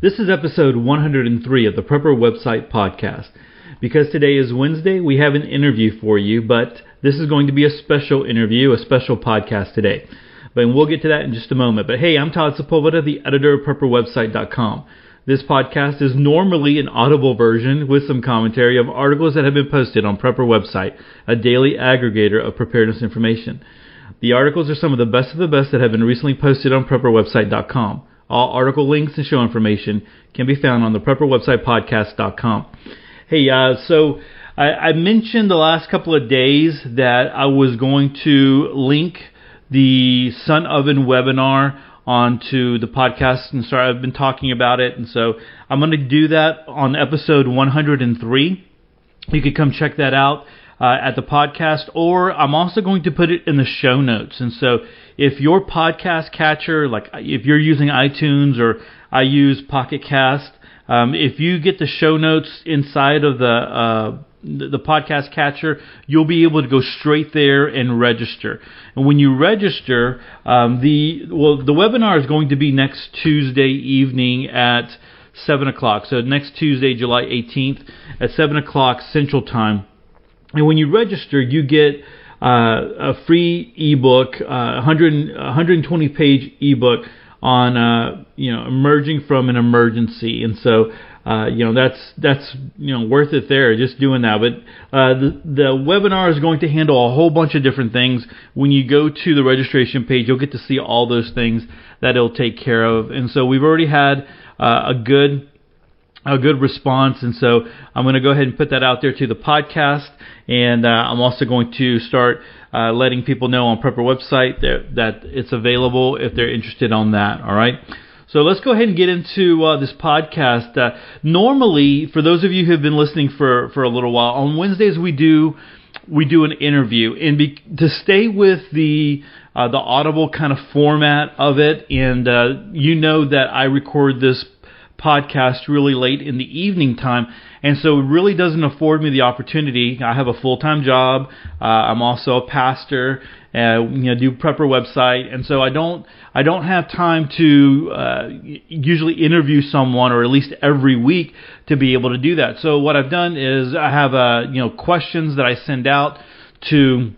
This is episode 103 of the Prepper Website Podcast. Because today is Wednesday, we have an interview for you, but this is going to be a special interview, a special podcast today. But we'll get to that in just a moment. But hey, I'm Todd Sepulveda, the editor of PrepperWebsite.com. This podcast is normally an audible version with some commentary of articles that have been posted on Prepper Website, a daily aggregator of preparedness information. The articles are some of the best of the best that have been recently posted on PrepperWebsite.com. All article links and show information can be found on the PrepperWebsitePodcast.com. Hey, uh, so I, I mentioned the last couple of days that I was going to link the Sun Oven webinar onto the podcast, and sorry, I've been talking about it, and so I'm going to do that on episode 103. You could come check that out uh, at the podcast, or I'm also going to put it in the show notes. And so, if your podcast catcher, like if you're using iTunes or I use Pocket Cast, um, if you get the show notes inside of the uh, the podcast catcher, you'll be able to go straight there and register. And when you register, um, the well, the webinar is going to be next Tuesday evening at seven o'clock. So next Tuesday, July 18th at seven o'clock Central Time. And when you register, you get uh, a free ebook, uh, 100, 120 page ebook on uh, you know emerging from an emergency, and so uh, you know that's that's you know worth it there just doing that. But uh, the the webinar is going to handle a whole bunch of different things. When you go to the registration page, you'll get to see all those things that it'll take care of. And so we've already had uh, a good a good response. And so I'm going to go ahead and put that out there to the podcast. And uh, I'm also going to start uh, letting people know on Prepper website that, that it's available if they're interested on that. All right. So let's go ahead and get into uh, this podcast. Uh, normally, for those of you who have been listening for, for a little while, on Wednesdays we do we do an interview, and be, to stay with the uh, the audible kind of format of it, and uh, you know that I record this podcast really late in the evening time, and so it really doesn't afford me the opportunity. I have a full time job. Uh, I'm also a pastor. Uh, you know, do prepper website, and so I don't I don't have time to uh, usually interview someone, or at least every week, to be able to do that. So what I've done is I have uh, you know questions that I send out to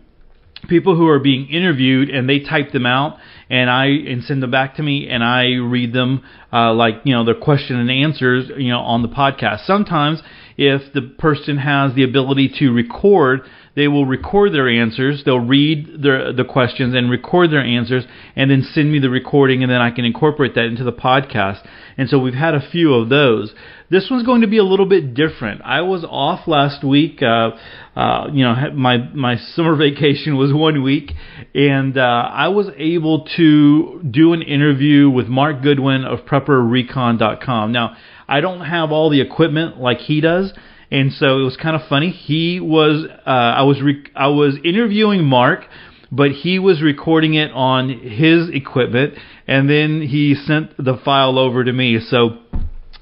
people who are being interviewed and they type them out and I and send them back to me and I read them uh, like you know their question and answers you know on the podcast. Sometimes if the person has the ability to record, they will record their answers. They'll read the the questions and record their answers and then send me the recording and then I can incorporate that into the podcast. And so we've had a few of those. This one's going to be a little bit different. I was off last week. Uh, uh, you know, my my summer vacation was one week, and uh, I was able to do an interview with Mark Goodwin of PrepperRecon.com. Now, I don't have all the equipment like he does, and so it was kind of funny. He was uh, I was re- I was interviewing Mark but he was recording it on his equipment and then he sent the file over to me. So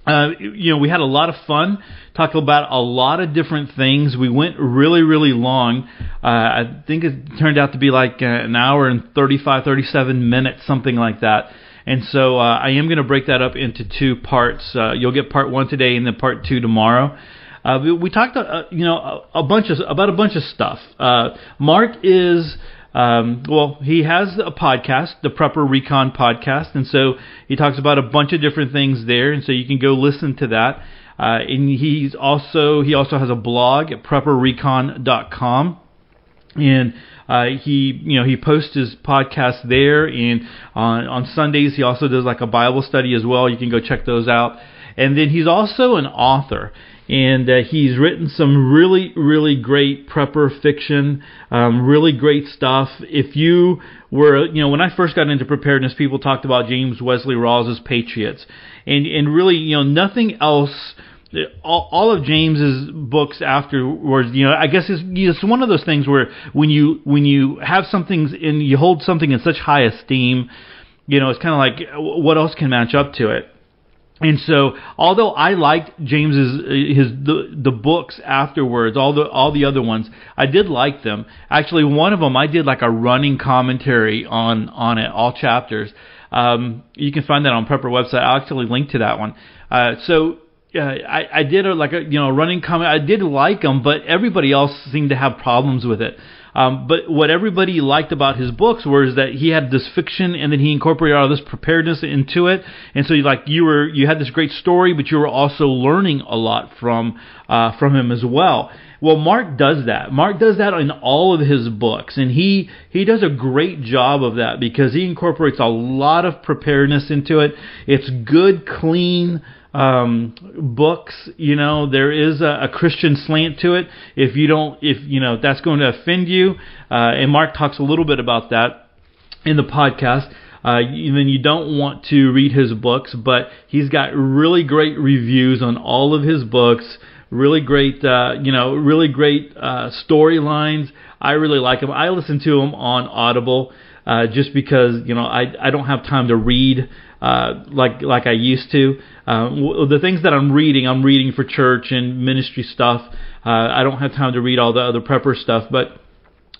uh, you know, we had a lot of fun, talked about a lot of different things. We went really, really long. Uh, I think it turned out to be like uh, an hour and 35, 37 minutes, something like that. And so uh, I am going to break that up into two parts. Uh, you'll get part one today and then part two tomorrow. Uh, we, talked, you know, a, a bunch of about a bunch of stuff. Mark is um, well, he has a podcast, the Prepper Recon podcast, and so he talks about a bunch of different things there, and so you can go listen to that. Uh, and he's also he also has a blog at prepperrecon.com, and uh, he you know he posts his podcast there, and on on Sundays he also does like a Bible study as well. You can go check those out. And then he's also an author and uh, he's written some really, really great prepper fiction, um, really great stuff. If you were, you know, when I first got into preparedness, people talked about James Wesley Rawles's Patriots, and and really, you know, nothing else. All, all of James's books afterwards, you know, I guess it's, it's one of those things where when you when you have something in you hold something in such high esteem, you know, it's kind of like what else can match up to it and so, although I liked James's his the the books afterwards, all the all the other ones, I did like them. Actually, one of them I did like a running commentary on on it, all chapters. Um, you can find that on Prepper website. I'll actually link to that one. Uh, so uh, I, I did a, like a you know running comment. I did like them, but everybody else seemed to have problems with it. Um, but what everybody liked about his books was that he had this fiction and then he incorporated all this preparedness into it. And so, like you were, you had this great story, but you were also learning a lot from uh, from him as well. Well, Mark does that. Mark does that in all of his books, and he he does a great job of that because he incorporates a lot of preparedness into it. It's good, clean um, books. You know, there is a, a Christian slant to it. If you don't, if you know, that's going to offend you. Uh, and Mark talks a little bit about that in the podcast. Uh, even you don't want to read his books, but he's got really great reviews on all of his books. Really great, uh, you know, really great uh, storylines. I really like him. I listen to him on Audible uh, just because you know I I don't have time to read uh, like like I used to. Uh, the things that I'm reading, I'm reading for church and ministry stuff. Uh, I don't have time to read all the other prepper stuff, but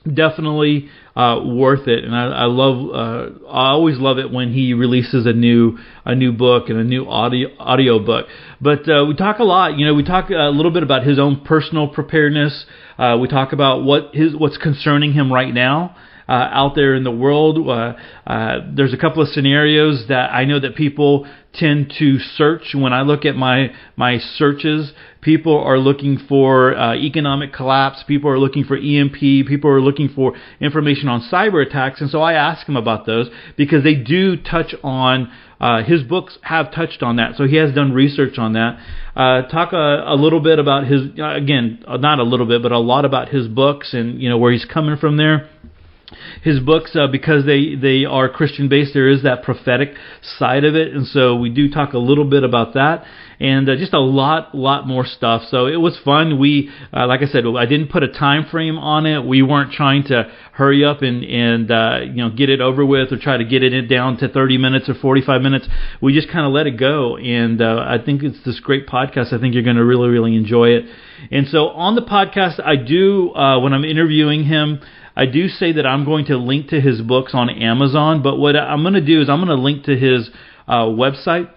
definitely uh, worth it. And I, I love, uh, I always love it when he releases a new a new book and a new audio audio book. But uh, we talk a lot. You know, we talk a little bit about his own personal preparedness. Uh, we talk about what his what's concerning him right now uh, out there in the world. Uh, uh, there's a couple of scenarios that I know that people tend to search. When I look at my my searches, people are looking for uh, economic collapse. People are looking for EMP. People are looking for information on cyber attacks. And so I ask him about those because they do touch on. Uh, his books have touched on that, so he has done research on that. Uh, talk a, a, little bit about his, again, not a little bit, but a lot about his books and you know where he's coming from there his books uh, because they they are Christian based. There is that prophetic side of it, and so we do talk a little bit about that, and uh, just a lot lot more stuff. So it was fun. We uh, like I said, I didn't put a time frame on it. We weren't trying to hurry up and and uh, you know get it over with or try to get it down to 30 minutes or 45 minutes. We just kind of let it go, and uh, I think it's this great podcast. I think you're going to really really enjoy it. And so on the podcast, I do uh, when I'm interviewing him. I do say that I'm going to link to his books on Amazon, but what I'm going to do is I'm going to link to his uh, website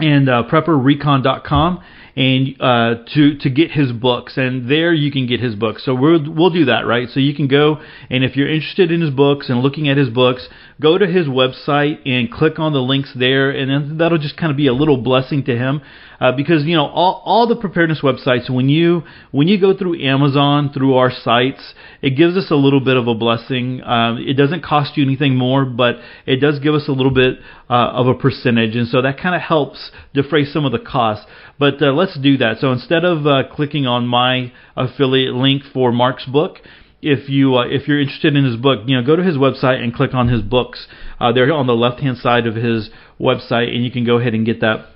and uh, prepperrecon.com and uh, to to get his books, and there you can get his books. So we'll we'll do that, right? So you can go, and if you're interested in his books and looking at his books, go to his website and click on the links there, and then that'll just kind of be a little blessing to him, uh, because you know all all the preparedness websites when you when you go through Amazon through our sites, it gives us a little bit of a blessing. Um, it doesn't cost you anything more, but it does give us a little bit uh, of a percentage, and so that kind of helps defray some of the costs. But uh, let's do that. So instead of uh, clicking on my affiliate link for Mark's book, if you uh, if you're interested in his book, you know, go to his website and click on his books. Uh, they're on the left hand side of his website, and you can go ahead and get that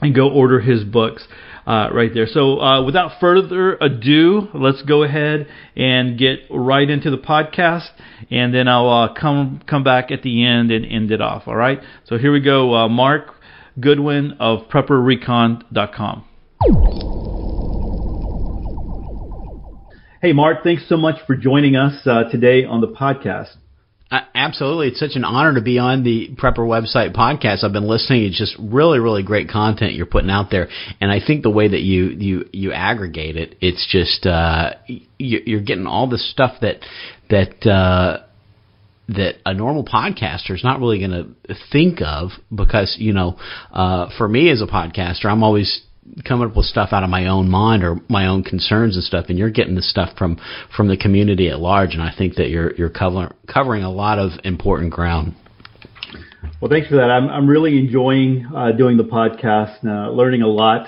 and go order his books uh, right there. So uh, without further ado, let's go ahead and get right into the podcast, and then I'll uh, come come back at the end and end it off. All right. So here we go. Uh, Mark Goodwin of PrepperRecon.com. Hey, Mark, thanks so much for joining us uh, today on the podcast. Uh, absolutely. It's such an honor to be on the Prepper website podcast. I've been listening. It's just really, really great content you're putting out there. And I think the way that you, you, you aggregate it, it's just, uh, you're getting all the stuff that, that, uh, that a normal podcaster is not really going to think of because you know uh, for me as a podcaster i'm always coming up with stuff out of my own mind or my own concerns and stuff and you're getting the stuff from from the community at large and i think that you're you're covering covering a lot of important ground well thanks for that i'm i'm really enjoying uh, doing the podcast uh, learning a lot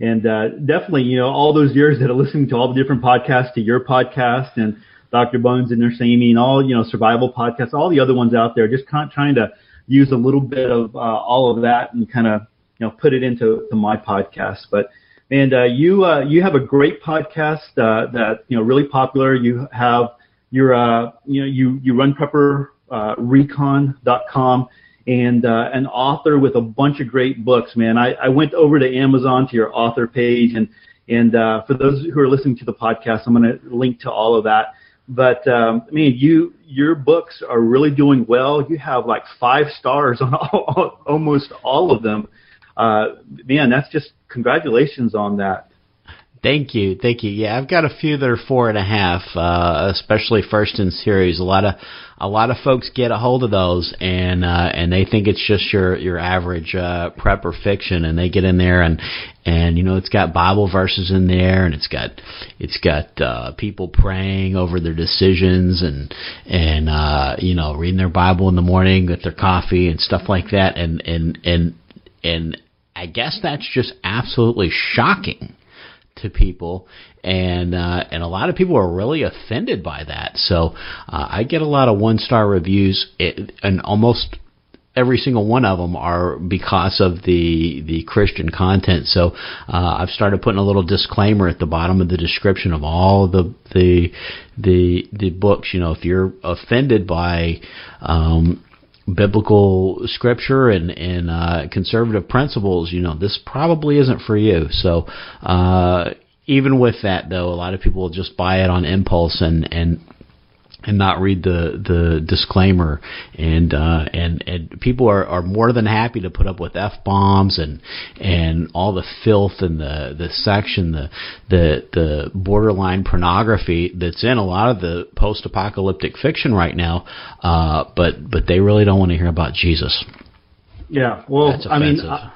and uh, definitely you know all those years that are listening to all the different podcasts to your podcast and Dr. Bones and Nurse Amy and all, you know, survival podcasts, all the other ones out there, just kind of trying to use a little bit of uh, all of that and kind of, you know, put it into to my podcast. But, and uh, you uh, you have a great podcast uh, that you know really popular. You have your uh, you know you you run prepperrecon.com and uh, an author with a bunch of great books. Man, I, I went over to Amazon to your author page and and uh, for those who are listening to the podcast, I'm going to link to all of that. but um, you your books are really doing well. You have like five stars on all, almost all of them. Uh, man, that's just congratulations on that. Thank you, thank you. Yeah, I've got a few that are four and a half, uh, especially first in series. A lot of a lot of folks get a hold of those and uh, and they think it's just your your average uh, prepper fiction, and they get in there and and you know it's got Bible verses in there, and it's got it's got uh, people praying over their decisions and and uh, you know reading their Bible in the morning with their coffee and stuff like that, and and and and I guess that's just absolutely shocking to people, and uh, and a lot of people are really offended by that. So uh, I get a lot of one star reviews, it, and almost every single one of them are because of the the Christian content. So uh, I've started putting a little disclaimer at the bottom of the description of all the the the the books. You know, if you're offended by um, biblical scripture and and uh, conservative principles, you know this probably isn't for you. So uh, even with that, though, a lot of people will just buy it on impulse and and and not read the the disclaimer. And uh and and people are are more than happy to put up with f bombs and and all the filth and the the section the the the borderline pornography that's in a lot of the post apocalyptic fiction right now. Uh but but they really don't want to hear about Jesus. Yeah well i mean I,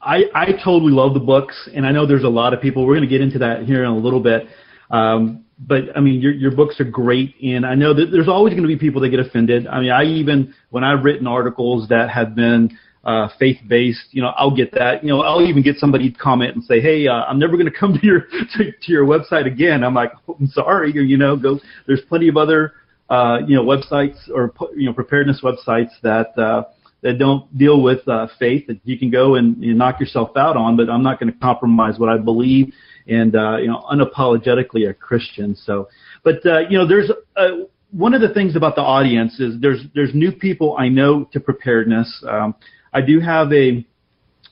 I I totally love the books and I know there's a lot of people we're going to get into that here in a little bit. Um but I mean, your your books are great, and I know that there's always going to be people that get offended. I mean, I even when I've written articles that have been uh, faith based, you know, I'll get that. You know, I'll even get somebody to comment and say, "Hey, uh, I'm never going to come to your to, to your website again." I'm like, oh, "I'm sorry," you know. Go. There's plenty of other uh, you know websites or you know preparedness websites that. Uh, that don't deal with uh, faith that you can go and you know, knock yourself out on, but I'm not going to compromise what I believe and uh, you know unapologetically a Christian. So, but uh, you know, there's uh, one of the things about the audience is there's there's new people I know to preparedness. Um, I do have a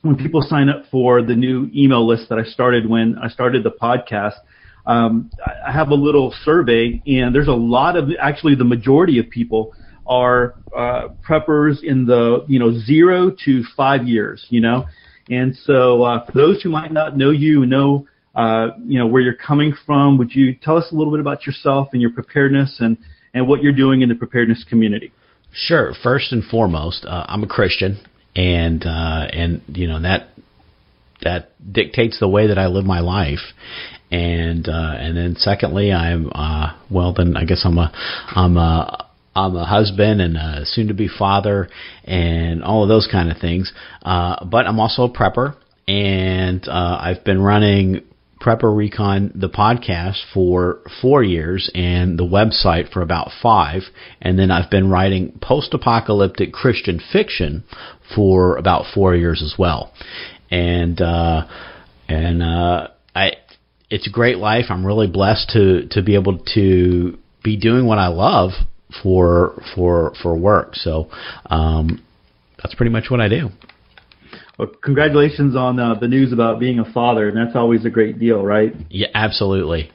when people sign up for the new email list that I started when I started the podcast. Um, I have a little survey, and there's a lot of actually the majority of people are uh, preppers in the you know zero to five years, you know, and so uh, for those who might not know you, know uh, you know, where you're coming from. Would you tell us a little bit about yourself and your preparedness and, and what you're doing in the preparedness community? Sure. First and foremost, uh, I'm a Christian, and uh, and you know that that dictates the way that I live my life. And uh, and then secondly, I'm uh, well. Then I guess I'm a I'm a I'm a husband and a soon-to-be father, and all of those kind of things. Uh, but I'm also a prepper, and uh, I've been running Prepper Recon, the podcast, for four years and the website for about five. And then I've been writing post apocalyptic Christian fiction for about four years as well. And, uh, and, uh, I, it's a great life. I'm really blessed to, to be able to be doing what I love for, for, for work. So, um, that's pretty much what I do. Well, congratulations on uh, the news about being a father, and that's always a great deal, right? Yeah, absolutely.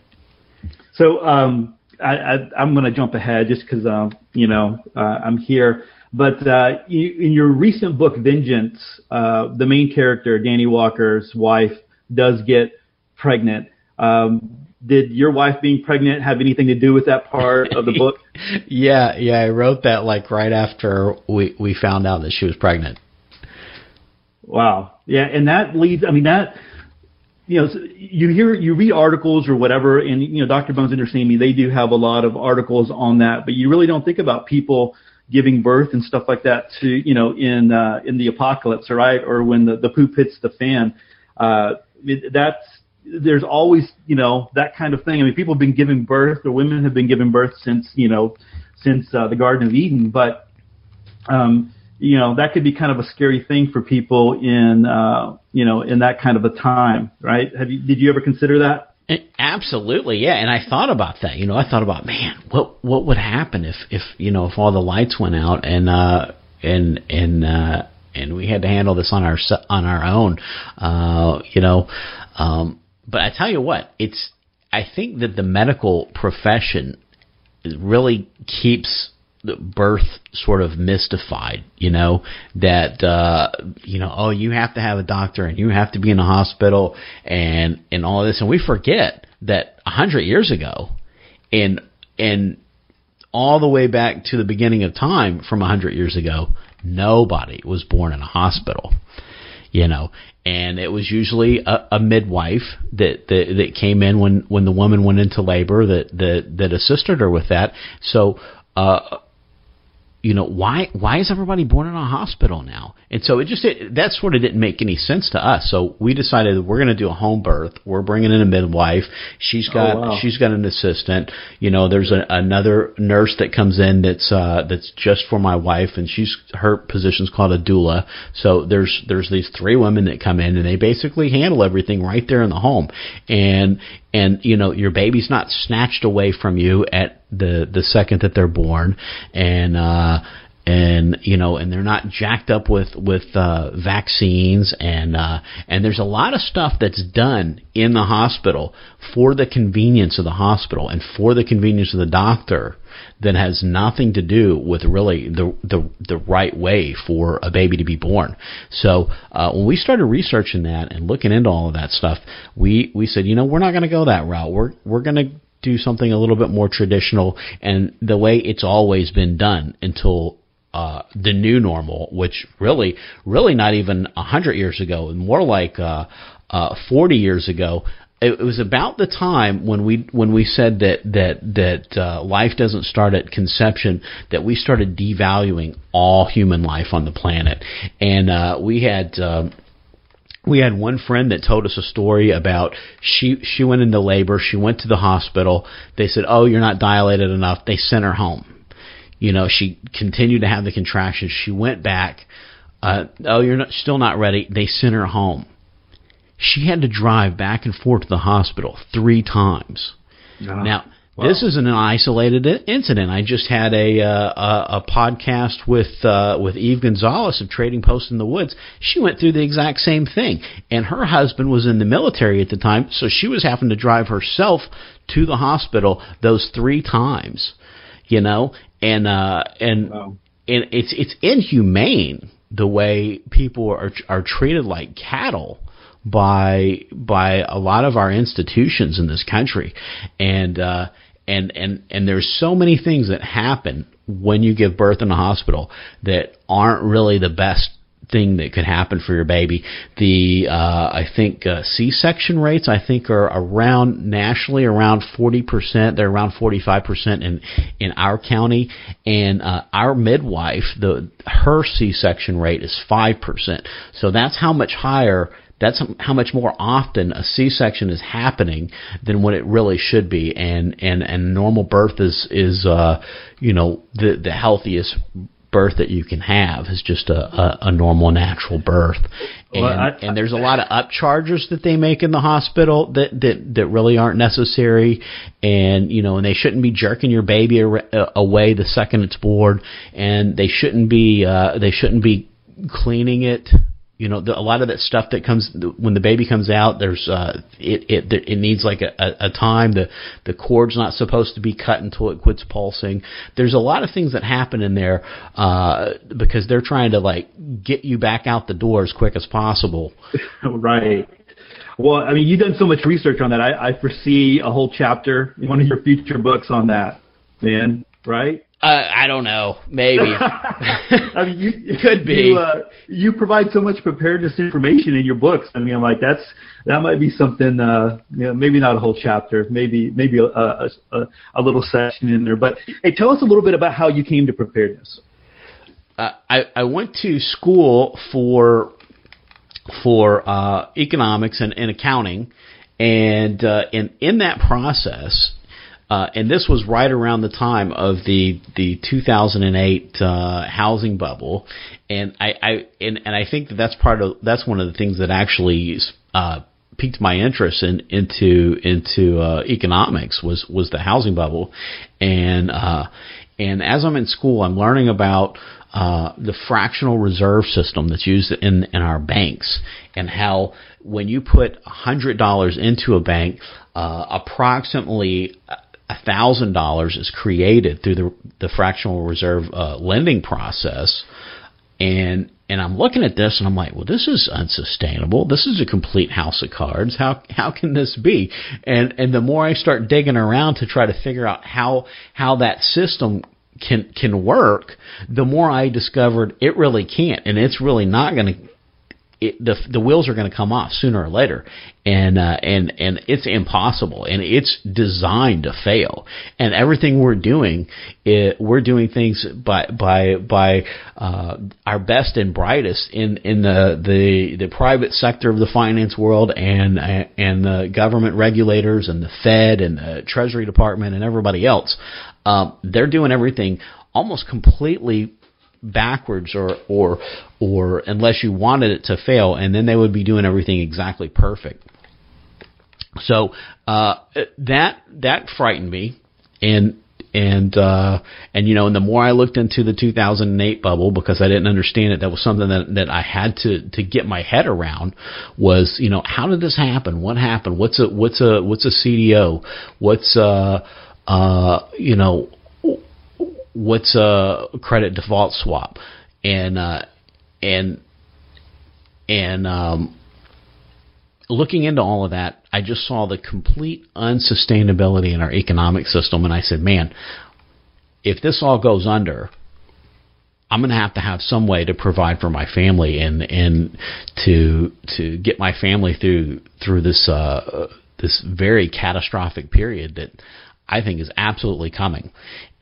So um, I, I, am going to jump ahead just because um, you know uh, I'm here. But uh, you, in your recent book, Vengeance, uh, the main character, Danny Walker's wife, does get pregnant. Um, did your wife being pregnant have anything to do with that part of the book? yeah, yeah, I wrote that like right after we we found out that she was pregnant. Wow. Yeah, and that leads. I mean, that you know, you hear you read articles or whatever, and you know, Dr. Bones and Nurse Amy, they do have a lot of articles on that, but you really don't think about people giving birth and stuff like that to you know in uh, in the apocalypse, right? Or when the the poop hits the fan. Uh, it, that's there's always you know that kind of thing. I mean, people have been giving birth, or women have been giving birth since you know since uh, the Garden of Eden, but um, you know that could be kind of a scary thing for people in uh, you know in that kind of a time, right? Have you did you ever consider that? Absolutely, yeah. And I thought about that. You know, I thought about, man, what what would happen if if you know if all the lights went out and uh and and uh and we had to handle this on our on our own, uh, you know. Um, but I tell you what, it's I think that the medical profession really keeps birth sort of mystified, you know, that uh you know, oh you have to have a doctor and you have to be in a hospital and and all this and we forget that a hundred years ago and and all the way back to the beginning of time from a hundred years ago, nobody was born in a hospital. You know, and it was usually a, a midwife that, that that came in when when the woman went into labor that that that assisted her with that. So uh, you know why why is everybody born in a hospital now? And so it just it, that sort of didn't make any sense to us. So we decided we're going to do a home birth. We're bringing in a midwife. She's got oh, wow. she's got an assistant. You know there's a, another nurse that comes in that's uh that's just for my wife and she's her position's called a doula. So there's there's these three women that come in and they basically handle everything right there in the home. And and you know your baby's not snatched away from you at the the second that they're born and uh and you know and they're not jacked up with with uh vaccines and uh and there's a lot of stuff that's done in the hospital for the convenience of the hospital and for the convenience of the doctor that has nothing to do with really the the the right way for a baby to be born. So uh, when we started researching that and looking into all of that stuff, we we said, you know, we're not going to go that route. We're we're going to do something a little bit more traditional and the way it's always been done until uh, the new normal, which really, really not even a hundred years ago, more like uh, uh, 40 years ago, it was about the time when we when we said that that that uh, life doesn't start at conception that we started devaluing all human life on the planet, and uh, we had. Um, we had one friend that told us a story about she she went into labor she went to the hospital. They said oh you're not dilated enough. They sent her home. You know she continued to have the contractions. She went back. Uh oh you're not, still not ready. They sent her home. She had to drive back and forth to the hospital three times. Now, wow. this isn't an isolated incident. I just had a uh, a, a podcast with uh, with Eve Gonzalez of Trading Post in the Woods. She went through the exact same thing, and her husband was in the military at the time, so she was having to drive herself to the hospital those three times. You know, and uh, and wow. and it's it's inhumane the way people are are treated like cattle by by a lot of our institutions in this country, and uh, and and and there's so many things that happen when you give birth in a hospital that aren't really the best thing that could happen for your baby. The uh, I think uh, C-section rates I think are around nationally around 40%. They're around 45% in in our county, and uh, our midwife the her C-section rate is five percent. So that's how much higher that's how much more often a C-section is happening than what it really should be, and and and normal birth is is uh, you know the the healthiest birth that you can have is just a, a, a normal natural birth. And, well, I, and there's a lot of upcharges that they make in the hospital that, that, that really aren't necessary. And, you know, and they shouldn't be jerking your baby away the second it's born. And they shouldn't be, uh, they shouldn't be cleaning it you know, the, a lot of that stuff that comes when the baby comes out. There's uh, it it it needs like a, a, a time. The the cord's not supposed to be cut until it quits pulsing. There's a lot of things that happen in there uh, because they're trying to like get you back out the door as quick as possible. right. Well, I mean, you've done so much research on that. I, I foresee a whole chapter in one of your future books on that, man. Right? Uh, I don't know. Maybe. I mean, you could be. You, uh, you, provide so much preparedness information in your books. I mean, I'm like that's that might be something. Uh, you know, maybe not a whole chapter. Maybe maybe a, a, a, a little section in there. But hey, tell us a little bit about how you came to preparedness. Uh, I I went to school for for uh, economics and, and accounting, and uh, in in that process, uh, and this was right around the time of the the 2008 uh, housing bubble, and I, I and, and I think that that's part of that's one of the things that actually uh, piqued my interest in into into uh, economics was was the housing bubble, and uh, and as I'm in school, I'm learning about uh, the fractional reserve system that's used in in our banks, and how when you put hundred dollars into a bank, uh, approximately thousand dollars is created through the the fractional reserve uh, lending process, and and I'm looking at this and I'm like, well, this is unsustainable. This is a complete house of cards. How how can this be? And and the more I start digging around to try to figure out how how that system can can work, the more I discovered it really can't, and it's really not going to it, the the wheels are going to come off sooner or later, and uh, and and it's impossible, and it's designed to fail. And everything we're doing, it, we're doing things by by by uh, our best and brightest in in the the the private sector of the finance world, and and the government regulators, and the Fed, and the Treasury Department, and everybody else. Um, they're doing everything almost completely backwards or or or unless you wanted it to fail and then they would be doing everything exactly perfect. So uh that that frightened me and and uh and you know and the more I looked into the 2008 bubble because I didn't understand it that was something that that I had to to get my head around was you know how did this happen? What happened? What's a what's a what's a CDO what's uh uh you know what's a credit default swap and uh, and and um, looking into all of that, I just saw the complete unsustainability in our economic system, and I said, man, if this all goes under, I'm going to have to have some way to provide for my family and and to to get my family through through this uh, this very catastrophic period that I think is absolutely coming.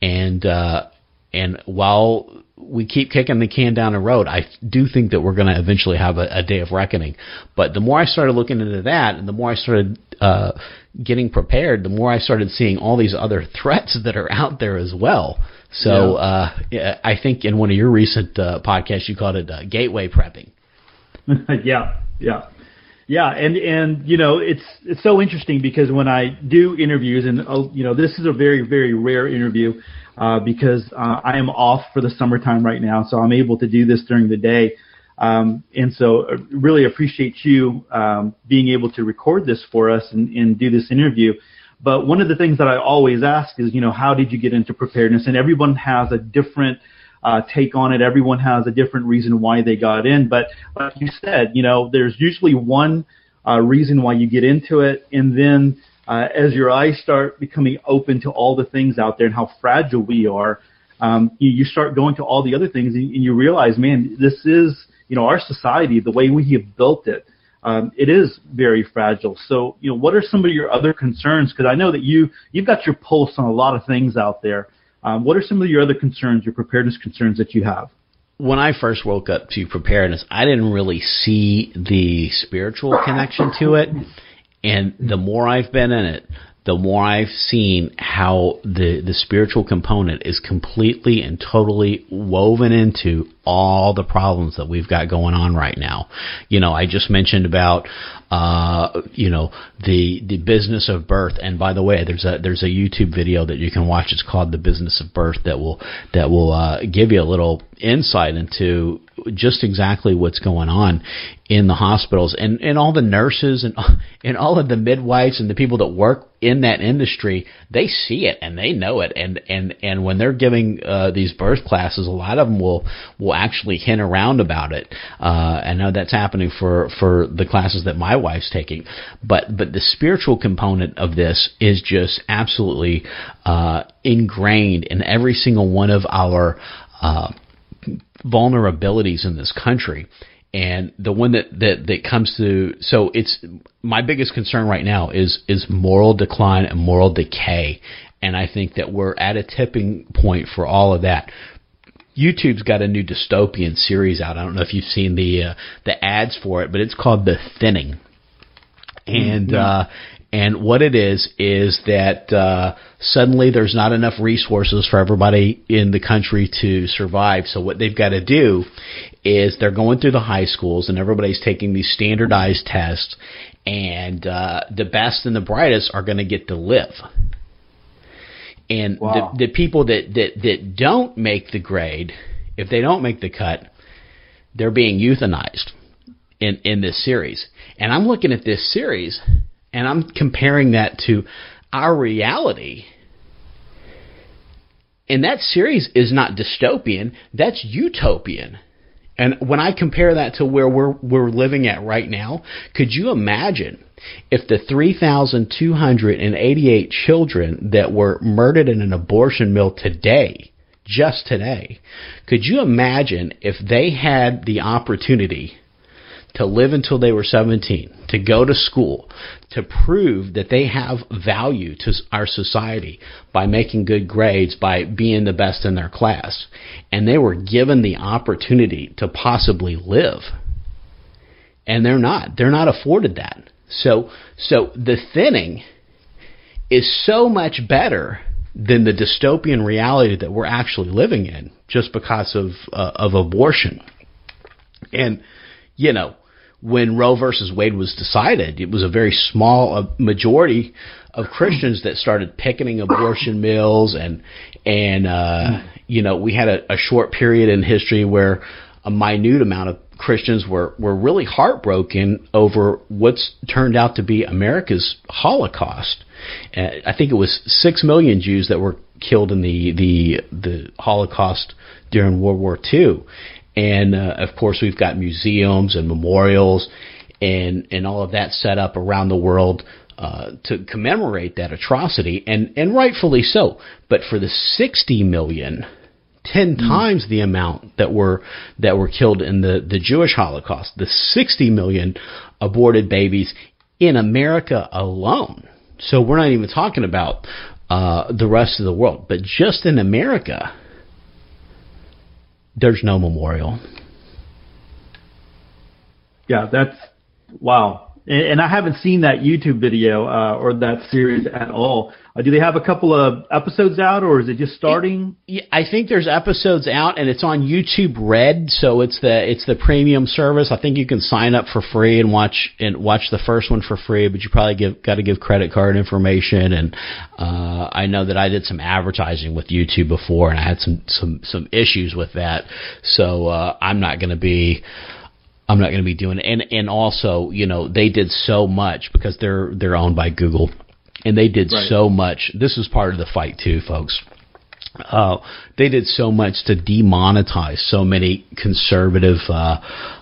And uh, and while we keep kicking the can down the road, I do think that we're going to eventually have a, a, day of reckoning. But the more I started looking into that, and the more I started uh, getting prepared, the more I started seeing all these other threats that are out there as well. So yeah. uh, I think in one of your recent uh, podcasts, you called it uh, gateway prepping. yeah, yeah. Yeah, and and you know it's it's so interesting because when I do interviews, and uh, you know this is a very very rare interview uh, because uh, I am off for the summertime right now, so I'm able to do this during the day, um, and so I uh, really appreciate you um, being able to record this for us and, and do this interview. But one of the things that I always ask is, you know, how did you get into preparedness? And everyone has a different uh, take on it. Everyone has a different reason why they got in. But like you said, you know, there's usually one uh, reason why you get into it, and then uh, as your eyes start becoming open to all the things out there and how fragile we are, um, you, you start going to all the other things, and, and you realize, man, this is you know our society, the way we have built it. Um, it is very fragile. So, you know, what are some of your other concerns? Because I know that you you've got your pulse on a lot of things out there. Um, what are some of your other concerns, your preparedness concerns that you have? When I first woke up to preparedness, I didn't really see the spiritual connection to it. And the more I've been in it, the more I've seen how the, the spiritual component is completely and totally woven into all the problems that we've got going on right now. You know, I just mentioned about uh, you know the the business of birth. And by the way, there's a there's a YouTube video that you can watch. It's called The Business of Birth that will that will uh, give you a little insight into just exactly what's going on in the hospitals and and all the nurses and and all of the midwives and the people that work in that industry they see it and they know it and and and when they're giving uh, these birth classes a lot of them will will actually hint around about it uh, I know that's happening for for the classes that my wife's taking but but the spiritual component of this is just absolutely uh, ingrained in every single one of our uh, vulnerabilities in this country. And the one that, that, that comes to, so it's, my biggest concern right now is, is moral decline and moral decay. And I think that we're at a tipping point for all of that. YouTube's got a new dystopian series out. I don't know if you've seen the uh, the ads for it, but it's called The Thinning. And mm-hmm. uh and what it is is that uh, suddenly there's not enough resources for everybody in the country to survive. So what they've got to do is they're going through the high schools and everybody's taking these standardized tests, and uh, the best and the brightest are going to get to live. And wow. the, the people that, that, that don't make the grade, if they don't make the cut, they're being euthanized in, in this series. And I'm looking at this series and I'm comparing that to our reality and that series is not dystopian, that's utopian. And when I compare that to where we're we're living at right now, could you imagine if the 3,288 children that were murdered in an abortion mill today, just today, could you imagine if they had the opportunity to live until they were 17, to go to school, to prove that they have value to our society by making good grades, by being the best in their class. And they were given the opportunity to possibly live. And they're not. They're not afforded that. So, so the thinning is so much better than the dystopian reality that we're actually living in just because of uh, of abortion. And you know, when Roe versus Wade was decided, it was a very small majority of Christians that started picketing abortion mills, and and uh, you know we had a, a short period in history where a minute amount of Christians were were really heartbroken over what's turned out to be America's Holocaust. Uh, I think it was six million Jews that were killed in the the the Holocaust during World War II, and uh, of course we've got museums and memorials and and all of that set up around the world uh, to commemorate that atrocity, and and rightfully so. But for the 60 million, 10 mm. times the amount that were that were killed in the the Jewish Holocaust, the 60 million aborted babies in America alone. So we're not even talking about uh, the rest of the world, but just in America, there's no memorial. Yeah, that's wow. And, I haven't seen that YouTube video uh, or that series at all. Uh, do they have a couple of episodes out, or is it just starting? It, I think there's episodes out, and it's on YouTube Red, so it's the it's the premium service. I think you can sign up for free and watch and watch the first one for free, but you probably give got to give credit card information. And uh, I know that I did some advertising with YouTube before, and I had some some some issues with that, so uh, I'm not going to be. I'm not going to be doing it. And and also, you know, they did so much because they're they're owned by Google and they did right. so much. This is part of the fight too, folks. Uh, they did so much to demonetize so many conservative uh,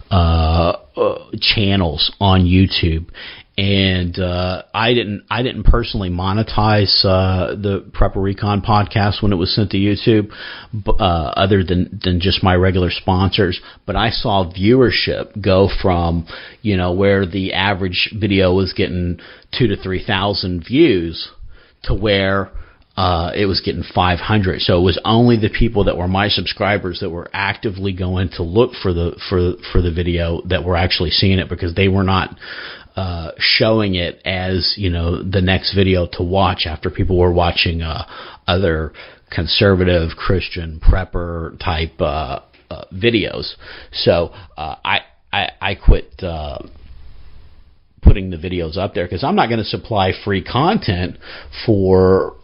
uh, uh channels on YouTube, and uh, I didn't I didn't personally monetize uh, the Prepper Recon podcast when it was sent to YouTube, uh, other than than just my regular sponsors. But I saw viewership go from you know where the average video was getting two to three thousand views to where uh, it was getting 500. So it was only the people that were my subscribers that were actively going to look for the for for the video that were actually seeing it because they were not uh, showing it as you know the next video to watch after people were watching uh, other conservative Christian prepper type uh, uh, videos. So uh, I, I I quit putting the videos up there because I'm not going to supply free content for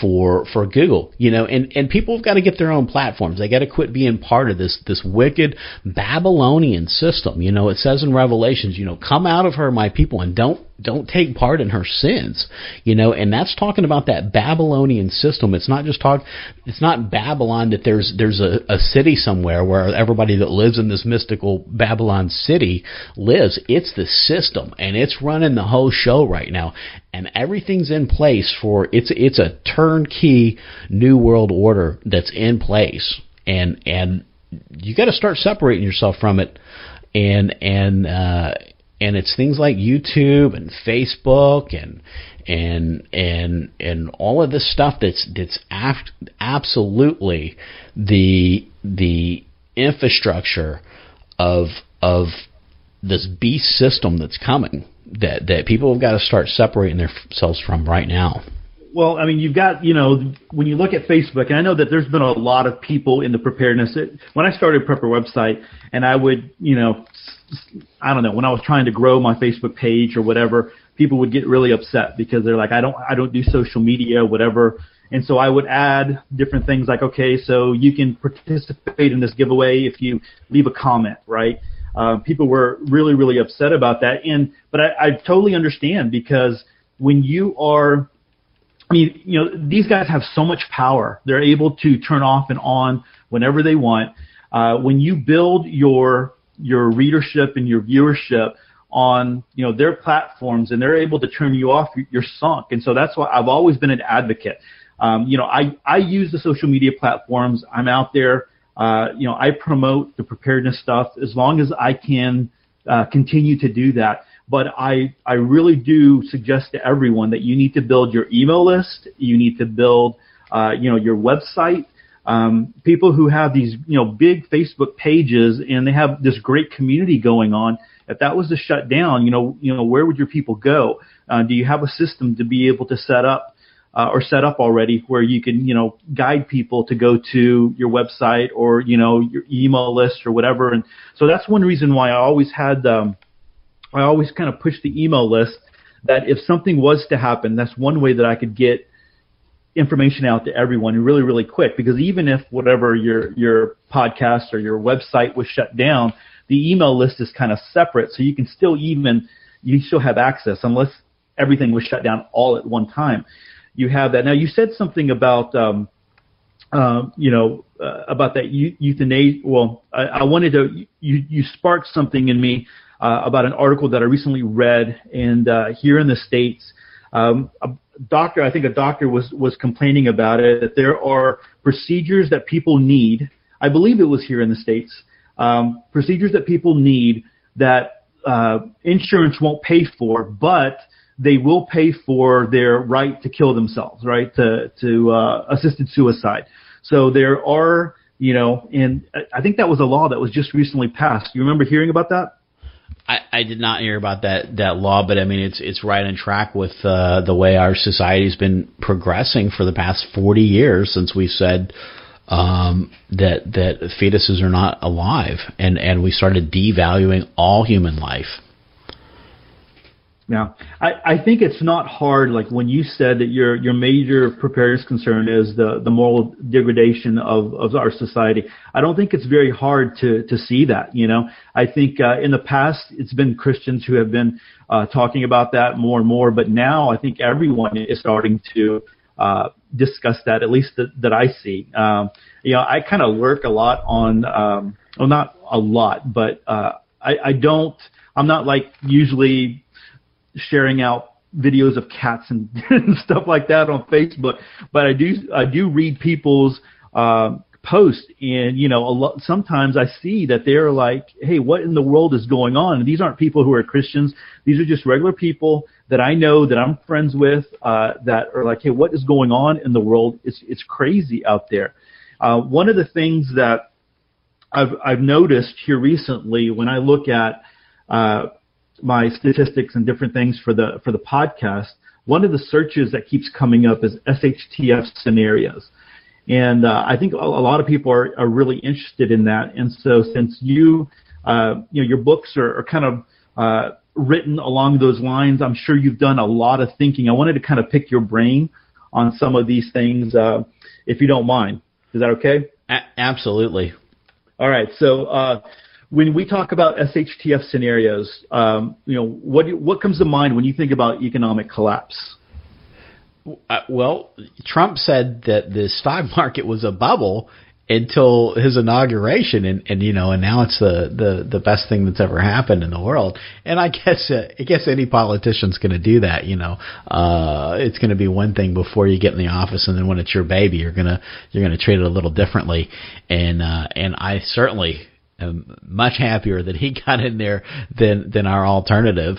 for for Google, you know, and and people have got to get their own platforms. They got to quit being part of this this wicked Babylonian system. You know, it says in Revelations, you know, come out of her, my people, and don't don't take part in her sins you know and that's talking about that babylonian system. It's not just talk it's not babylon that there's there's a, a city somewhere where everybody that lives in this mystical babylon city lives. It's the system and it's running the whole show right now. And everything's in place for it's it's a turnkey new world order that's in place. And and you got to start separating yourself from it. And and uh and it's things like YouTube and Facebook and and and and all of this stuff that's that's aft, absolutely the the infrastructure of of this beast system that's coming that that people have got to start separating themselves from right now. Well, I mean, you've got, you know, when you look at Facebook, and I know that there's been a lot of people in the preparedness. When I started Prepper website, and I would, you know, I don't know, when I was trying to grow my Facebook page or whatever, people would get really upset because they're like, I don't, I don't do social media, whatever. And so I would add different things like, okay, so you can participate in this giveaway if you leave a comment, right? Uh, people were really, really upset about that. And, but I, I totally understand because when you are I mean, you know, these guys have so much power. They're able to turn off and on whenever they want. Uh, when you build your your readership and your viewership on you know their platforms and they're able to turn you off, you're sunk. And so that's why I've always been an advocate. Um, you know, I I use the social media platforms. I'm out there. Uh, you know, I promote the preparedness stuff as long as I can uh, continue to do that. But I, I really do suggest to everyone that you need to build your email list. You need to build, uh, you know, your website. Um, people who have these, you know, big Facebook pages and they have this great community going on. If that was to shut down, you know, you know, where would your people go? Uh, do you have a system to be able to set up uh, or set up already where you can, you know, guide people to go to your website or, you know, your email list or whatever. And so that's one reason why I always had, um, I always kind of push the email list that if something was to happen, that's one way that I could get information out to everyone really, really quick. Because even if whatever your your podcast or your website was shut down, the email list is kind of separate, so you can still even you still have access unless everything was shut down all at one time. You have that. Now you said something about um, uh, you know uh, about that euthanasia. Well, I, I wanted to you you sparked something in me uh, about an article that I recently read, and uh, here in the states, um, doctor, I think a doctor was was complaining about it that there are procedures that people need. I believe it was here in the states, um, procedures that people need that uh, insurance won't pay for, but they will pay for their right to kill themselves, right to to uh, assisted suicide. So there are, you know, and I think that was a law that was just recently passed. You remember hearing about that? I, I did not hear about that that law, but I mean it's it's right on track with uh, the way our society's been progressing for the past forty years since we said um, that that fetuses are not alive, and and we started devaluing all human life. Yeah, I, I think it's not hard. Like when you said that your your major preparedness concern is the the moral degradation of of our society. I don't think it's very hard to to see that. You know, I think uh, in the past it's been Christians who have been uh, talking about that more and more, but now I think everyone is starting to uh, discuss that. At least that, that I see. Um, you know, I kind of work a lot on, um, well, not a lot, but uh, I, I don't. I'm not like usually sharing out videos of cats and, stuff like that on Facebook. But I do I do read people's uh, posts, and you know, a lot, sometimes I see that they're like, "Hey, what in the world is going on?" And these aren't people who are Christians; these are just regular people that I know that I'm friends with uh, that are like, "Hey, what is going on in the world? It's it's crazy out there." Uh, one of the things that I've I've noticed here recently when I look at uh, my statistics and different things for the for the podcast, one of the searches that keeps coming up is SHTF scenarios. And uh, I think a, a lot of people are, are really interested in that. And so since you, uh, you know, your books are, are kind of uh, written along those lines, I'm sure you've done a lot of thinking. I wanted to kind of pick your brain on some of these things, uh, if you don't mind. Is that okay? A- absolutely. All right. So uh, when we talk about SHTF scenarios, um, you know, what what comes to mind when you think about economic collapse? Uh, well, Trump said that the stock market was a bubble until his inauguration, and, and you know, and now it's the, the the best thing that's ever happened in the world. And I guess uh, I guess any politician's going to do that. You know, uh, it's going to be one thing before you get in the office, and then when it's your baby, you're gonna you're gonna treat it a little differently. And uh, and I certainly am much happier that he got in there than than our alternative.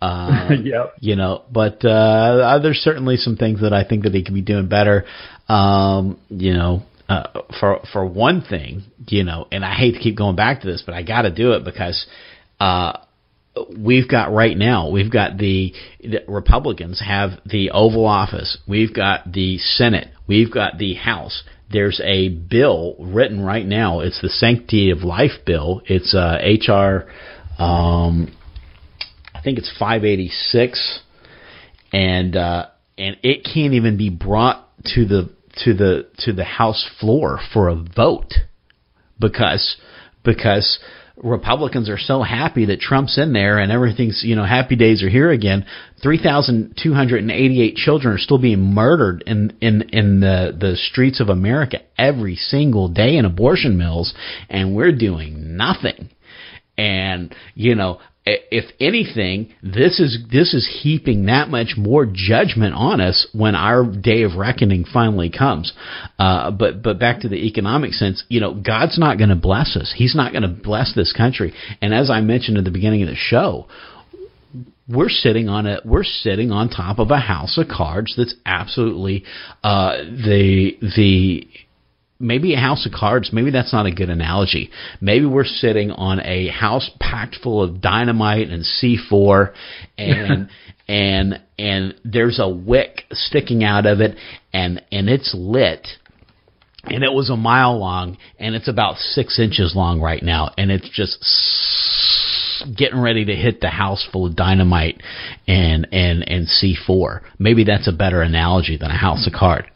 Uh, yep. You know, but uh, there's certainly some things that I think that he could be doing better. Um, you know, uh, for for one thing, you know, and I hate to keep going back to this, but I got to do it because. Uh, we've got right now, we've got the, the, Republicans have the Oval Office, we've got the Senate, we've got the House, there's a bill written right now. It's the Sanctity of Life bill. It's uh, HR, um, I think it's 586, and uh, and it can't even be brought to the to the to the House floor for a vote because because Republicans are so happy that Trump's in there and everything's, you know, happy days are here again. 3,288 children are still being murdered in, in, in the, the streets of America every single day in abortion mills, and we're doing nothing. And, you know, if anything, this is this is heaping that much more judgment on us when our day of reckoning finally comes. Uh, but but back to the economic sense, you know, God's not going to bless us. He's not going to bless this country. And as I mentioned at the beginning of the show, we're sitting on a we're sitting on top of a house of cards that's absolutely uh, the the maybe a house of cards, maybe that's not a good analogy. Maybe we're sitting on a house packed full of dynamite and C4 and and and there's a wick sticking out of it and and it's lit and it was a mile long and it's about six inches long right now and it's just getting ready to hit the house full of dynamite and and and C4. Maybe that's a better analogy than a house of cards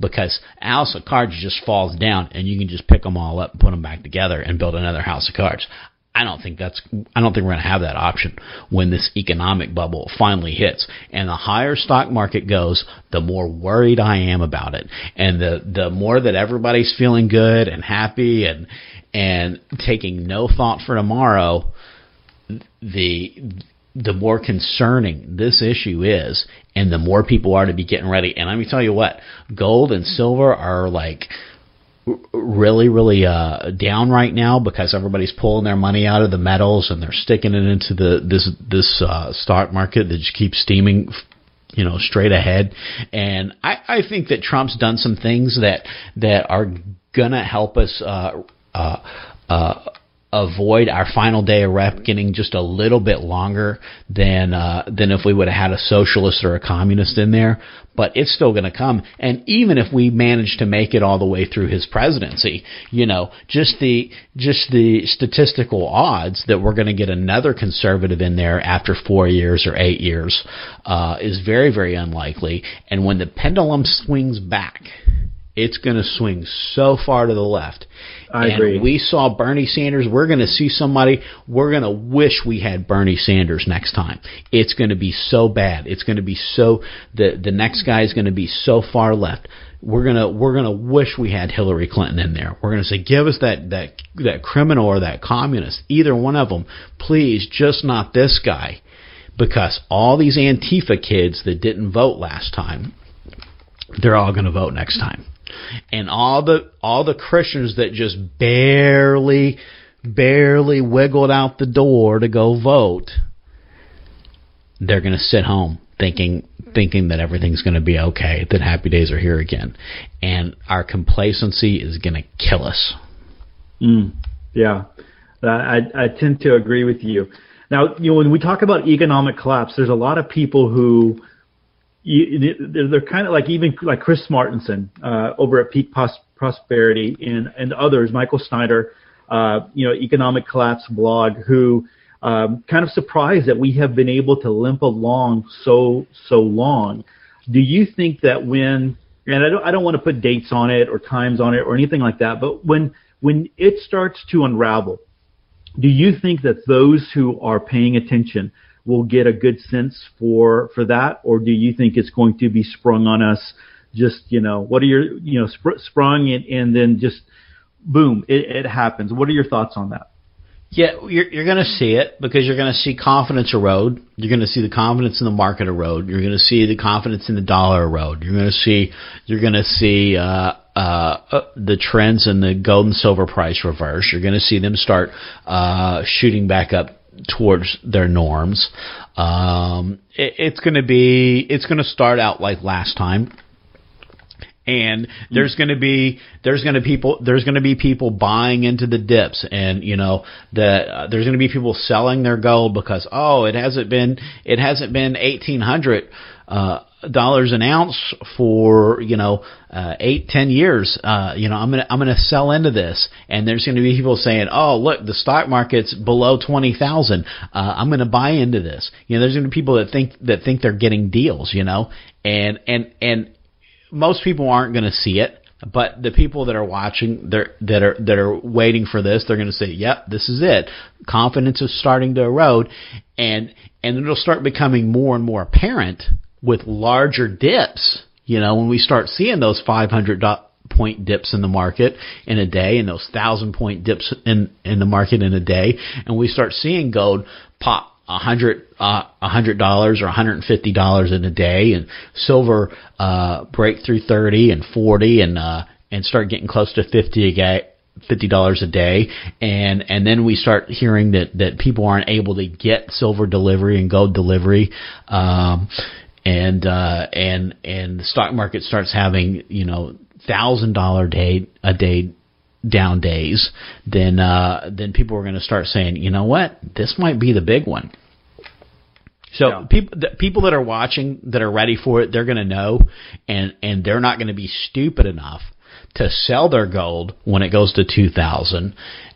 because a house of cards just falls down and you can just pick them all up and put them back together and build another house of cards. I don't think that's I don't think we're going to have that option when this economic bubble finally hits. And the higher stock market goes, the more worried I am about it. And the the more that everybody's feeling good and happy and and taking no thought for tomorrow, the the more concerning this issue is, and the more people are to be getting ready. And let me tell you what, gold and silver are like really, really uh, down right now because everybody's pulling their money out of the metals and they're sticking it into the this this uh, stock market that just keeps steaming you know straight ahead and i i think that trump's done some things that that are gonna help us uh uh uh avoid our final day of rep getting just a little bit longer than uh, than if we would have had a socialist or a communist in there. But it's still going to come, and even if we manage to make it all the way through his presidency, you know, just the just the statistical odds that we're going to get another conservative in there after four years or eight years uh, is very very unlikely. And when the pendulum swings back, it's going to swing so far to the left. I and agree. We saw Bernie Sanders. We're going to see somebody. We're going to wish we had Bernie Sanders next time. It's going to be so bad. It's going to be so the the next guy is going to be so far left. We're gonna we're gonna wish we had Hillary Clinton in there. We're gonna say, give us that that that criminal or that communist, either one of them, please, just not this guy, because all these Antifa kids that didn't vote last time, they're all going to vote next time and all the all the Christians that just barely barely wiggled out the door to go vote, they're going to sit home thinking thinking that everything's going to be okay, that happy days are here again, and our complacency is going to kill us. Mm, yeah, I I tend to agree with you. Now, you know, when we talk about economic collapse, there's a lot of people who you, they're kind of like even like Chris Martenson uh, over at Peak Pos- Prosperity and and others, Michael Snyder, uh, you know, Economic Collapse blog, who um, kind of surprised that we have been able to limp along so so long. Do you think that when and I don't I don't want to put dates on it or times on it or anything like that, but when when it starts to unravel, do you think that those who are paying attention will get a good sense for for that, or do you think it's going to be sprung on us? Just you know, what are your you know sp- sprung and, and then just boom, it, it happens. What are your thoughts on that? Yeah, you're, you're going to see it because you're going to see confidence erode. You're going to see the confidence in the market erode. You're going to see the confidence in the dollar erode. You're going to see you're going to see uh, uh, uh, the trends in the gold and silver price reverse. You're going to see them start uh, shooting back up towards their norms. Um, it, it's going to be it's going to start out like last time. And there's going to be there's going to people there's going to be people buying into the dips, and you know that uh, there's going to be people selling their gold because oh it hasn't been it hasn't been eighteen hundred uh, dollars an ounce for you know uh, eight ten years. Uh, you know i'm gonna i'm gonna sell into this. And there's to be people saying oh look the stock market's below twenty thousand. Uh, i'm to buy into this. You know there's to be people that think that think they're getting deals you know? And and and most people aren't to see it. But the people that are watching, they're, that are that are waiting for this, they're going to say, "Yep, this is it." Confidence is starting to erode, and and it'll start becoming more and more apparent with larger dips. You know, when we start seeing those 500 point dips in the market in a day, and those thousand point dips in in the market in a day, and we start seeing gold pop a hundred uh, hundred dollars or hundred and fifty dollars in a day, and silver uh, break through thirty and forty, and uh, and start getting close to fifty a day. Fifty dollars a day, and and then we start hearing that that people aren't able to get silver delivery and gold delivery, um, and uh, and and the stock market starts having you know thousand dollar day a day down days, then uh, then people are going to start saying, you know what, this might be the big one. So yeah. people the people that are watching that are ready for it, they're going to know, and and they're not going to be stupid enough to sell their gold when it goes to two thousand.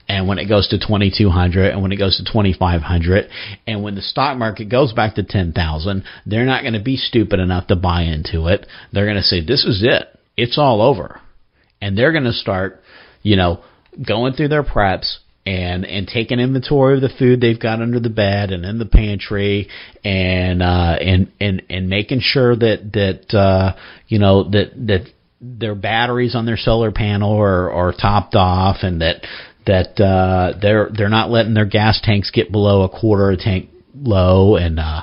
And when it goes to 2200 and when it goes to 2500 and when the stock market goes back to 10,000, they're not going to be stupid enough to buy into it. They're going to say, this is it. It's all over. And they're going to start, you know, going through their preps, and and taking inventory of the food they've got under the bed and in the pantry and uh and and and making sure that that uh you know that that their batteries on their solar panel are are topped off and that that uh they're they're not letting their gas tanks get below a quarter a tank low and uh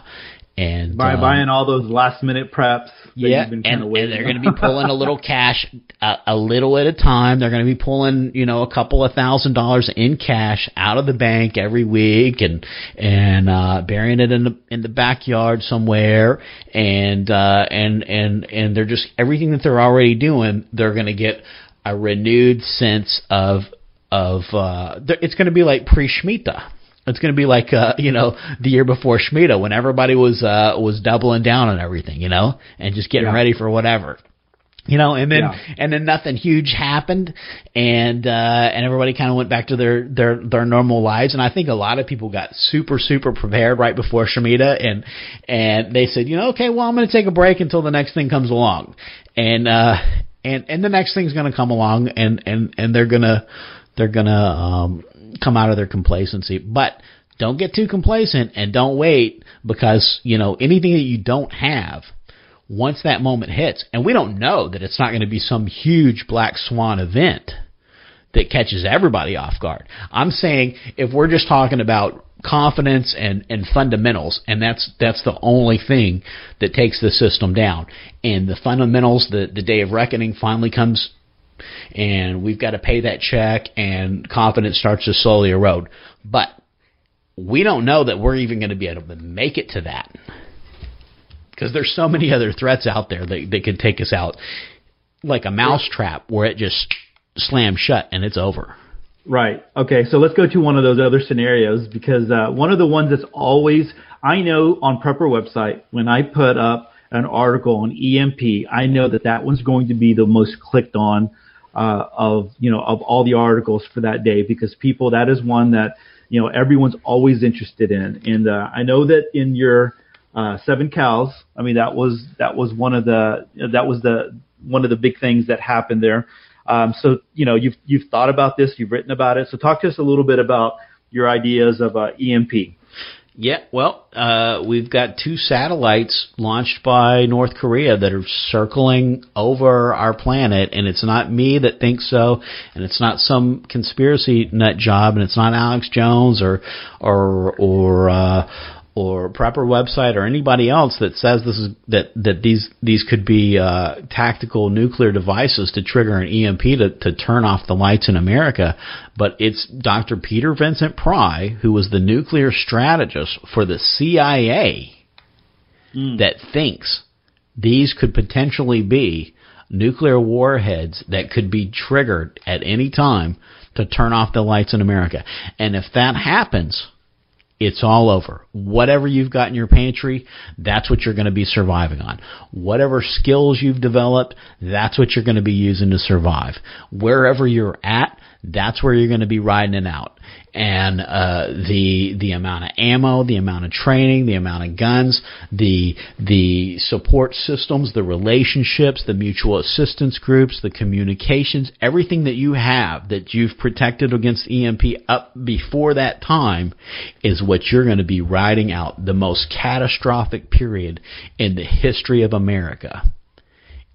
and by um, buying all those last minute preps. Yeah, and, and, they're going to be pulling a little cash, a, a little at a time. They're going to be pulling, you know, a couple of thousand dollars in cash out of the bank every week, and and uh, burying it in the in the backyard somewhere, and uh, and and and they're just everything that they're already doing. They're going to get a renewed sense of of uh, it's going to be like pre Shemitah it's going to be like uh, you know the year before Shemitah when everybody was uh, was doubling down on everything, you know, and just getting yeah. ready for whatever. You know, and then yeah. and then nothing huge happened, and uh, and everybody kind of went back to their their their normal lives. And I think a lot of people got super super prepared right before Shemitah, and and they said, you know, okay, well I'm going to take a break until the next thing comes along, and uh, and and the next thing's going to come along, and and and they're gonna they're gonna um, come out of their complacency. But don't get too complacent and don't wait because, you know, anything that you don't have, once that moment hits, and we don't know that it's not going to be some huge black swan event that catches everybody off guard. I'm saying if we're just talking about confidence and, and fundamentals, and that's that's the only thing that takes the system down. And the fundamentals, the, the day of reckoning finally comes and we've got to pay that check and confidence starts to slowly erode. But we don't know that we're even going to be able to make it to that because there's so many other threats out there that, that could take us out like a mousetrap where it just slams shut and it's over. Right. Okay. So let's go to one of those other scenarios because uh, one of the ones that's always I know on Prepper website when I put up an article on EMP, I know that that one's going to be the most clicked on uh, of you know of all the articles for that day because people that is one that you know everyone's always interested in. And uh, I know that in your uh, seven cows, I mean that was that was one of the that was the one of the big things that happened there. Um, so you know you've you've thought about this, you've written about it. So talk to us a little bit about your ideas of uh, EMP. Yeah, well, uh, we've got two satellites launched by North Korea that are circling over our planet, and it's not me that thinks so, and it's not some conspiracy nut job, and it's not Alex Jones or or or uh, or Prepper website or anybody else that says this is that that these these could be uh, tactical nuclear devices to trigger an EMP to, to turn off the lights in America, but it's Dr. Peter Vincent Pry, who was the nuclear strategist for the CIA, mm. that thinks these could potentially be nuclear warheads that could be triggered at any time to turn off the lights in America. And if that happens, it's all over. Whatever you've got in your pantry, that's what you're going to be surviving on. Whatever skills you've developed, that's what you're going to be using to survive. Wherever you're at, that's where you're going to be riding it out. And uh, the the amount of ammo, the amount of training, the amount of guns, the the support systems, the relationships, the mutual assistance groups, the communications, everything that you have that you've protected against EMP up before that time is what you're going to be riding out the most catastrophic period in the history of America.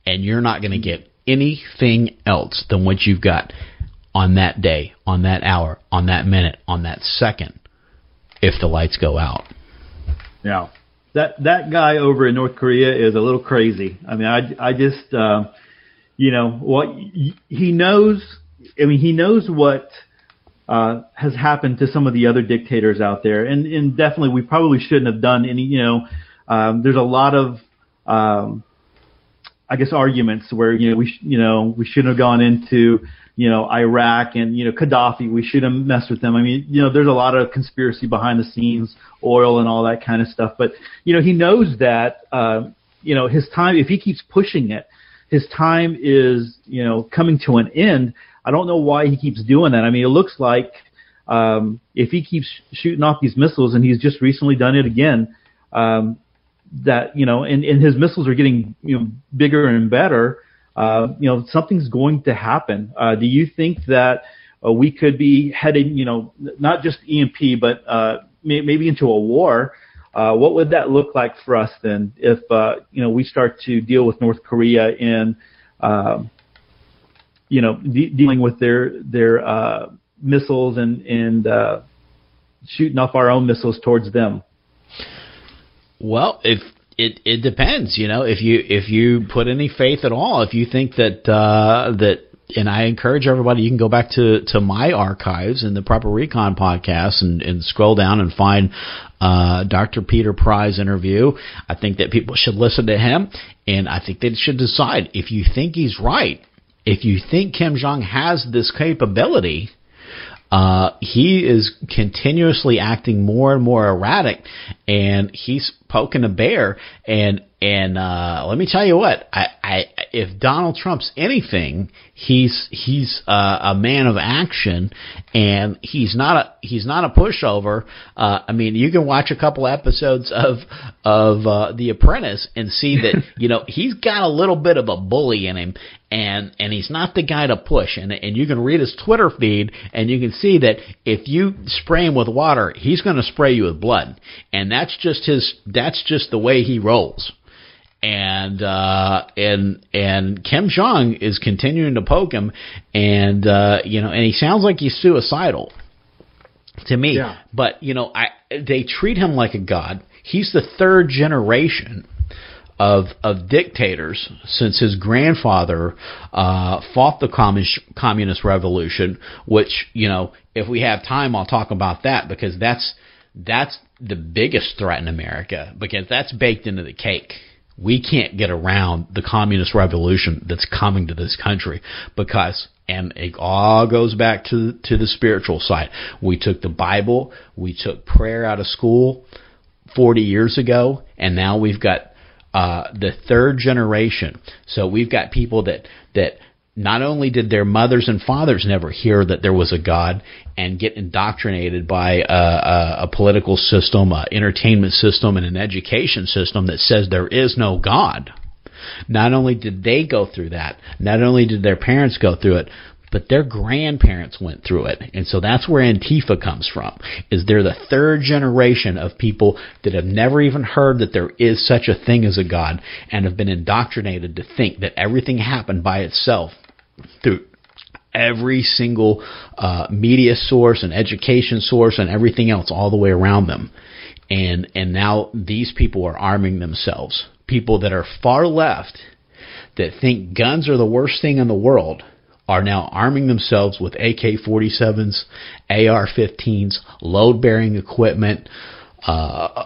And you're not going to get anything else than what you've got on that day, on that hour, on that minute, on that second, if the lights go out. Yeah, that that guy over in North Korea is a little crazy. I mean, I I just uh, you know what he knows. I mean, he knows what uh, has happened to some of the other dictators out there, and and definitely we probably shouldn't have done any. You know, um, there's a lot of um, I guess arguments where you know we sh- you know we shouldn't have gone into you know Iraq and you know Gaddafi we shouldn't have messed with them. I mean you know there's a lot of conspiracy behind the scenes, oil and all that kind of stuff. But you know he knows that uh, you know his time if he keeps pushing it, his time is you know coming to an end. I don't know why he keeps doing that. I mean it looks like um, if he keeps shooting off these missiles and he's just recently done it again. Um, that you know, and, and his missiles are getting you know bigger and better. Uh, you know, something's going to happen. Uh, do you think that uh, we could be heading, you know, not just EMP, but uh, may, maybe into a war? Uh, what would that look like for us then, if uh, you know we start to deal with North Korea in, uh, you know, de- dealing with their their missiles and and shooting off our own missiles towards them? Well, if it it depends, you know, if you if you put any faith at all, if you think that uh, that and I encourage everybody, you can go back to, to my archives in the PrepperRecon podcast and, and scroll down and find uh, Dr. Peter Pry's interview. I think that people should listen to him, and I think they should decide if you think he's right, if you think Kim Jong has this capability, uh, he is continuously acting more and more erratic, and he's poking a bear. And and uh, let me tell you what, I, I if Donald Trump's anything, he's he's uh, a man of action, and he's not a he's not a pushover. Uh, I mean, you can watch a couple episodes of of uh, The Apprentice and see that you know he's got a little bit of a bully in him, and and he's not the guy to push. And and you can read his Twitter feed, and you can see that if you spray him with water, he's going to spray you with blood, and that's just his that's just the way he rolls and uh, and and Kim Jong is continuing to poke him, and uh, you know, and he sounds like he's suicidal to me. Yeah. But you know, I they treat him like a god. He's the third generation of of dictators since his grandfather uh, fought the communist communist revolution. Which you know, if we have time, I'll talk about that because that's that's the biggest threat in America because that's baked into the cake we can't get around the communist revolution that's coming to this country because and it all goes back to to the spiritual side. We took the Bible, we took prayer out of school 40 years ago, and now we've got uh, the third generation. So we've got people that that not only did their mothers and fathers never hear that there was a God and get indoctrinated by a, a, a political system, an entertainment system, and an education system that says there is no God. Not only did they go through that, not only did their parents go through it, but their grandparents went through it. And so that's where Antifa comes from. Is they're the third generation of people that have never even heard that there is such a thing as a God and have been indoctrinated to think that everything happened by itself through every single uh, media source and education source and everything else all the way around them. And and now these people are arming themselves. People that are far left that think guns are the worst thing in the world are now arming themselves with AK-47s, AR-15s, load-bearing equipment, uh,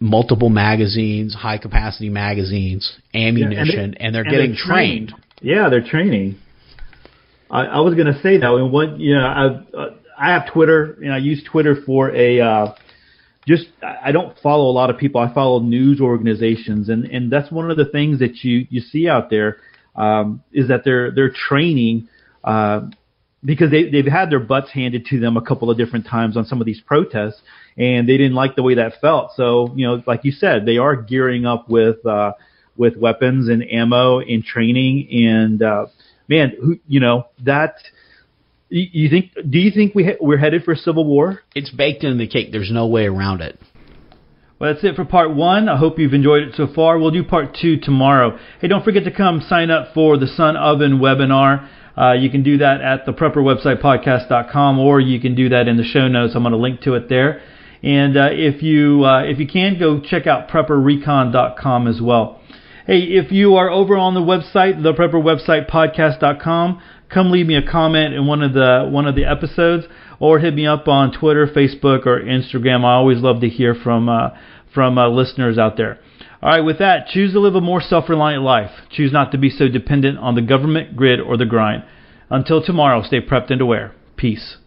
multiple magazines, high-capacity magazines, ammunition, yeah, and, they, and getting trained. trained yeah, they're training. I, I was going to say that. And what you know, I I have Twitter and I use Twitter for a uh, just I don't follow a lot of people. I follow news organizations, and and that's one of the things that you you see out there um, is that they're they're training uh, because they they've had their butts handed to them a couple of different times on some of these protests, and they didn't like the way that felt. So you know, like you said, they are gearing up with uh, with weapons and ammo and training, and uh, man, who you know that. You think? Do you think we ha- we're headed for a civil war? It's baked in the cake. There's no way around it. Well, that's it for part one. I hope you've enjoyed it so far. We'll do part two tomorrow. Hey, don't forget to come sign up for the Sun Oven webinar. Uh, you can do that at the prepperwebsitepodcast.com or you can do that in the show notes. I'm going to link to it there. And uh, if you uh, if you can go check out prepperrecon.com as well. Hey, if you are over on the website, the prepperwebsitepodcast.com, come leave me a comment in one of the one of the episodes, or hit me up on Twitter, Facebook, or Instagram. I always love to hear from uh, from uh, listeners out there. All right, with that, choose to live a more self-reliant life. Choose not to be so dependent on the government, grid, or the grind. Until tomorrow, stay prepped and aware. Peace.